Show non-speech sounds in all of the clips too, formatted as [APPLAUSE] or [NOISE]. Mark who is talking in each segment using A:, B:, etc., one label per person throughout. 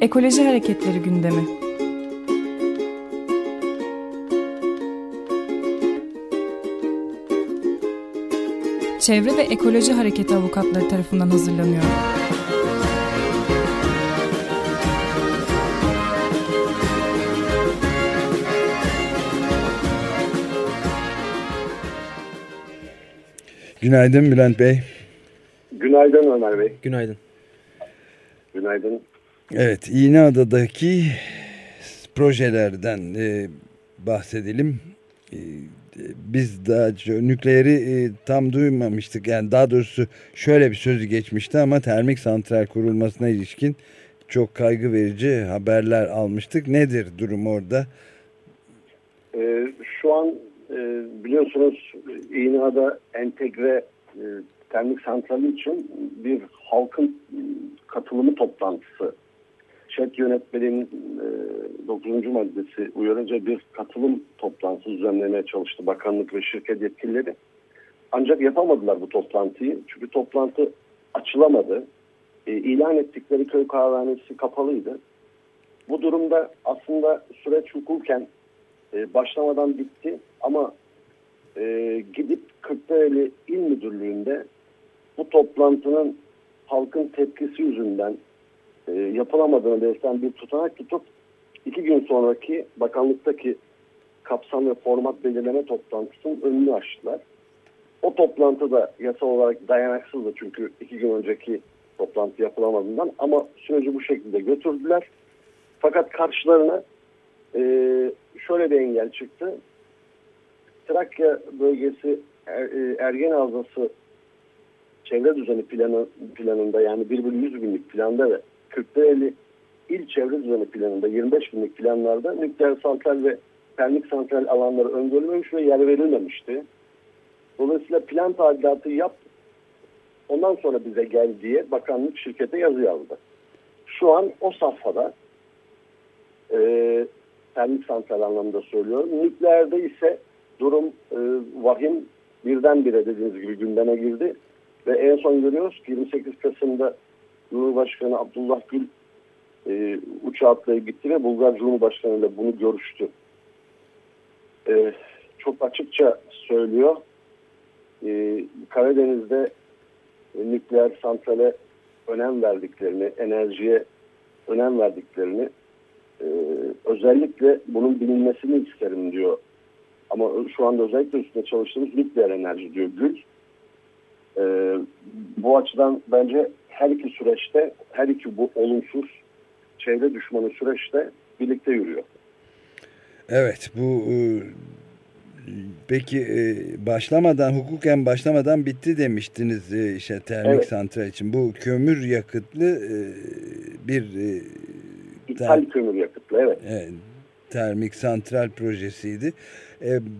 A: Ekoloji Hareketleri gündemi. Çevre ve Ekoloji Hareketi avukatları tarafından hazırlanıyor.
B: Günaydın Bülent Bey.
C: Günaydın Ömer Bey.
D: Günaydın.
C: Günaydın.
B: Evet, İğneada'daki projelerden e, bahsedelim. E, biz daha nükleeri e, tam duymamıştık. Yani daha doğrusu şöyle bir sözü geçmişti ama termik santral kurulmasına ilişkin çok kaygı verici haberler almıştık. Nedir durum orada?
C: Ee, şu an e, biliyorsunuz İğneada entegre e, termik santrali için bir halkın katılımı toplantısı. ŞED yönetmeliğinin e, 9. maddesi uyarınca bir katılım toplantısı düzenlemeye çalıştı bakanlık ve şirket yetkilileri. Ancak yapamadılar bu toplantıyı. Çünkü toplantı açılamadı. E, ilan ettikleri köy kahvehanesi kapalıydı. Bu durumda aslında süreç hukuken e, başlamadan bitti ama e, gidip Kırklareli İl Müdürlüğü'nde bu toplantının halkın tepkisi yüzünden e, yapılamadığını belirten bir tutanak tutup iki gün sonraki bakanlıktaki kapsam ve format belirleme toplantısının önünü açtılar. O toplantıda yasal olarak dayanaksızdı çünkü iki gün önceki toplantı yapılamadığından ama süreci bu şekilde götürdüler. Fakat karşılarına e, şöyle bir engel çıktı. Trakya bölgesi er, e, Ergen Havzası çevre düzeni planı, planında yani 1 bölü 100 binlik planda ve 40'ta il çevre düzeni planında 25 binlik planlarda nükleer santral ve termik santral alanları öngörülmemiş ve yer verilmemişti. Dolayısıyla plan tadilatı yap ondan sonra bize gel diye bakanlık şirkete yazı yazdı. Şu an o safhada e, termik santral anlamında söylüyorum. Nükleerde ise durum e, vahim birdenbire dediğiniz gibi gündeme girdi. Ve en son görüyoruz ki 28 Kasım'da Cumhurbaşkanı Abdullah Gül e, uçağa atlayıp gitti ve Bulgar Cumhurbaşkanı ile bunu görüştü. E, çok açıkça söylüyor. E, Karadeniz'de e, nükleer santrale önem verdiklerini, enerjiye önem verdiklerini e, özellikle bunun bilinmesini isterim diyor. Ama şu anda özellikle üstünde çalıştığımız nükleer enerji diyor Gül. E, bu açıdan bence her iki süreçte, her iki bu olumsuz çevre düşmanı süreçte birlikte yürüyor.
B: Evet bu e, peki e, başlamadan hukuken başlamadan bitti demiştiniz e, işte termik evet. santral için. Bu kömür yakıtlı bir
C: İthal kömür yakıtlı evet.
B: evet termik santral projesiydi.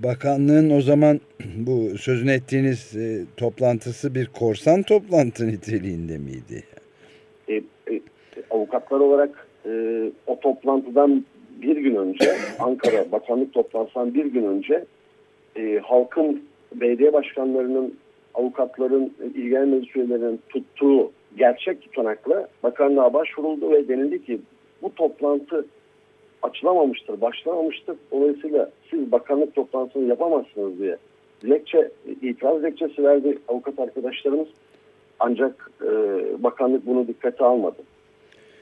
B: bakanlığın o zaman [CLEARS THROAT] bu sözünü ettiğiniz toplantısı bir korsan toplantı niteliğinde miydi?
C: E, e, avukatlar olarak e, o toplantıdan bir gün önce [LAUGHS] Ankara bakanlık toplantısından bir gün önce e, halkın belediye başkanlarının avukatların ilgilenen meclis üyelerinin tuttuğu gerçek tutanakla bakanlığa başvuruldu ve denildi ki bu toplantı açılamamıştır, başlamamıştır. Dolayısıyla siz bakanlık toplantısını yapamazsınız diye dilekçe, itiraz dilekçesi verdi avukat arkadaşlarımız. Ancak e, bakanlık bunu dikkate almadı.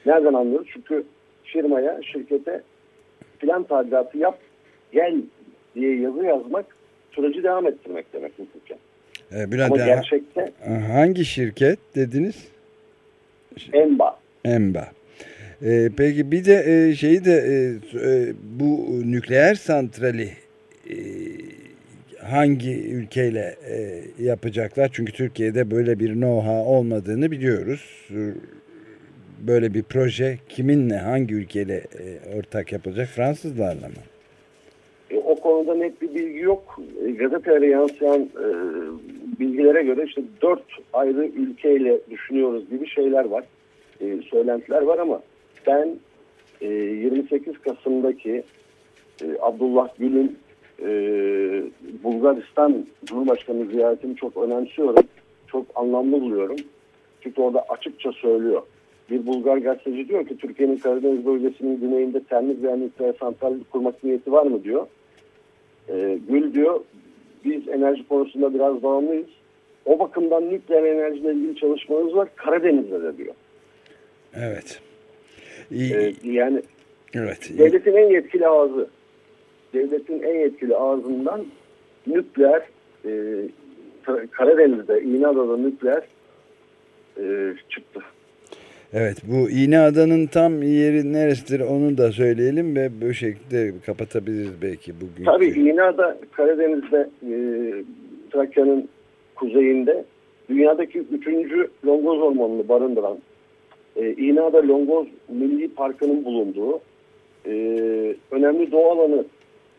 C: Nereden anlıyoruz? Çünkü firmaya, şirkete plan tadilatı yap, gel diye yazı yazmak süreci devam ettirmek demek hukuken.
B: E, Bülent, Ama gerçekte hangi şirket dediniz?
C: Emba.
B: Emba. E, peki bir de e, şeyi de e, e, bu nükleer santrali e, hangi ülkeyle e, yapacaklar? Çünkü Türkiye'de böyle bir know-how olmadığını biliyoruz. Böyle bir proje kiminle, hangi ülkeyle e, ortak yapılacak? Fransızlarla mı?
C: E, o konuda net bir bilgi yok. E, gazetelere yansıyan e, bilgilere göre işte dört ayrı ülkeyle düşünüyoruz gibi şeyler var. E, söylentiler var ama ben e, 28 Kasım'daki e, Abdullah Gül'ün e, Bulgaristan Cumhurbaşkanı ziyaretini çok önemsiyorum. Çok anlamlı buluyorum. Çünkü orada açıkça söylüyor. bir Bulgar gazeteci diyor ki Türkiye'nin Karadeniz bölgesinin güneyinde termik veya nükleer santral kurmak niyeti var mı diyor. E, Gül diyor biz enerji konusunda biraz bağımlıyız. O bakımdan nükleer enerjiyle ilgili çalışmalarımız var Karadeniz'de de diyor.
B: Evet. İyi,
C: E, yani
B: evet.
C: devletin en yetkili ağzı devletin en yetkili ağzından nükleer e, Karadeniz'de İğneada'da nükleer e, çıktı.
B: Evet bu İğneada'nın tam yeri neresidir onu da söyleyelim ve bu şekilde kapatabiliriz belki bugün.
C: Tabii İğneada Karadeniz'de e, Trakya'nın kuzeyinde dünyadaki üçüncü Longoz Ormanı'nı barındıran e, İğneada Longoz Milli Parkı'nın bulunduğu e, önemli doğa alanı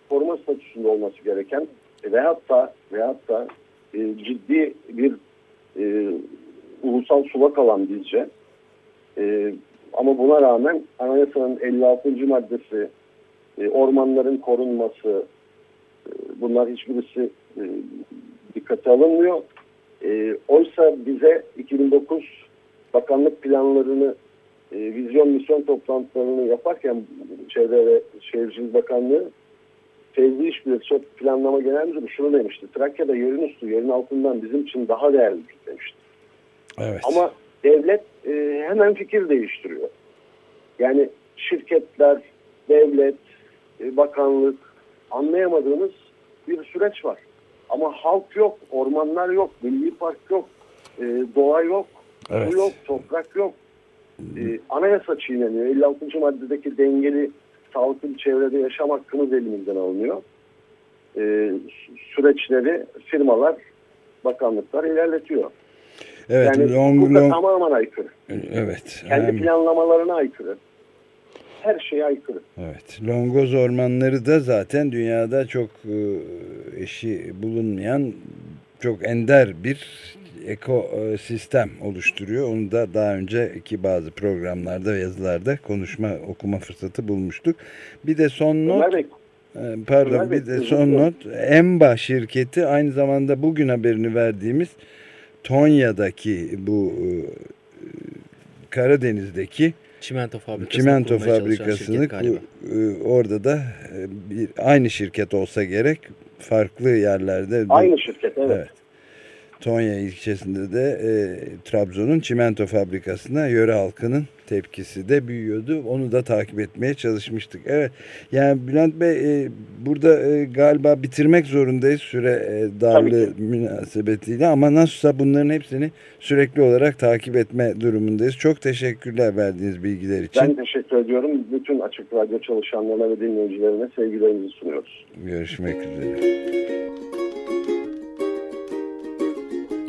C: koruma statüsünde olması gereken e, veyahut da, veyahut da e, ciddi bir e, ulusal sulak alan bizce. E, ama buna rağmen anayasanın 56. maddesi e, ormanların korunması e, bunlar hiçbirisi e, dikkate alınmıyor. E, oysa bize 2009 bakanlık planlarını e, vizyon misyon toplantılarını yaparken Çevre ve Şehircilik Bakanlığı Fevzi İşbirliği çok planlama genel müdürü şunu demişti. Trakya'da yerin üstü yerin altından bizim için daha değerli demişti.
B: Evet.
C: Ama devlet e, hemen fikir değiştiriyor. Yani şirketler, devlet, e, bakanlık anlayamadığımız bir süreç var. Ama halk yok, ormanlar yok, milli park yok, e, doğa yok,
B: Evet.
C: su yok, toprak yok. E, anayasa çiğneniyor. 56. maddedeki dengeli sağlıklı bir çevrede yaşam hakkımız elimizden alınıyor. E, süreçleri firmalar, bakanlıklar ilerletiyor.
B: Evet.
C: yani
B: long,
C: hukuka
B: long,
C: tamamen aykırı.
B: evet.
C: Kendi
B: hem-
C: planlamalarına aykırı. Her şeye aykırı.
B: Evet. Longoz ormanları da zaten dünyada çok e, eşi bulunmayan çok ender bir ekosistem oluşturuyor. Onu da daha önceki bazı programlarda ve yazılarda konuşma okuma fırsatı bulmuştuk. Bir de son not
C: Ömer Bey,
B: e, pardon bir de son not Emba şirketi aynı zamanda bugün haberini verdiğimiz Tonya'daki bu e, Karadeniz'deki
D: Çimento fabrikasını
B: çimento fabrikasını e, orada da e, bir aynı şirket olsa gerek farklı yerlerde
C: aynı şirket evet.
B: evet. Tonya ilçesinde de e, Trabzon'un çimento fabrikasına yöre halkının tepkisi de büyüyordu. Onu da takip etmeye çalışmıştık. Evet. Yani Bülent Bey e, burada e, galiba bitirmek zorundayız süre e, darlığı
C: Tabii
B: münasebetiyle ama nasılsa bunların hepsini sürekli olarak takip etme durumundayız. Çok teşekkürler verdiğiniz bilgiler için.
C: Ben teşekkür ediyorum. Bütün Açık Radyo çalışanlarına ve dinleyicilerine sevgilerimizi sunuyoruz.
B: Görüşmek üzere.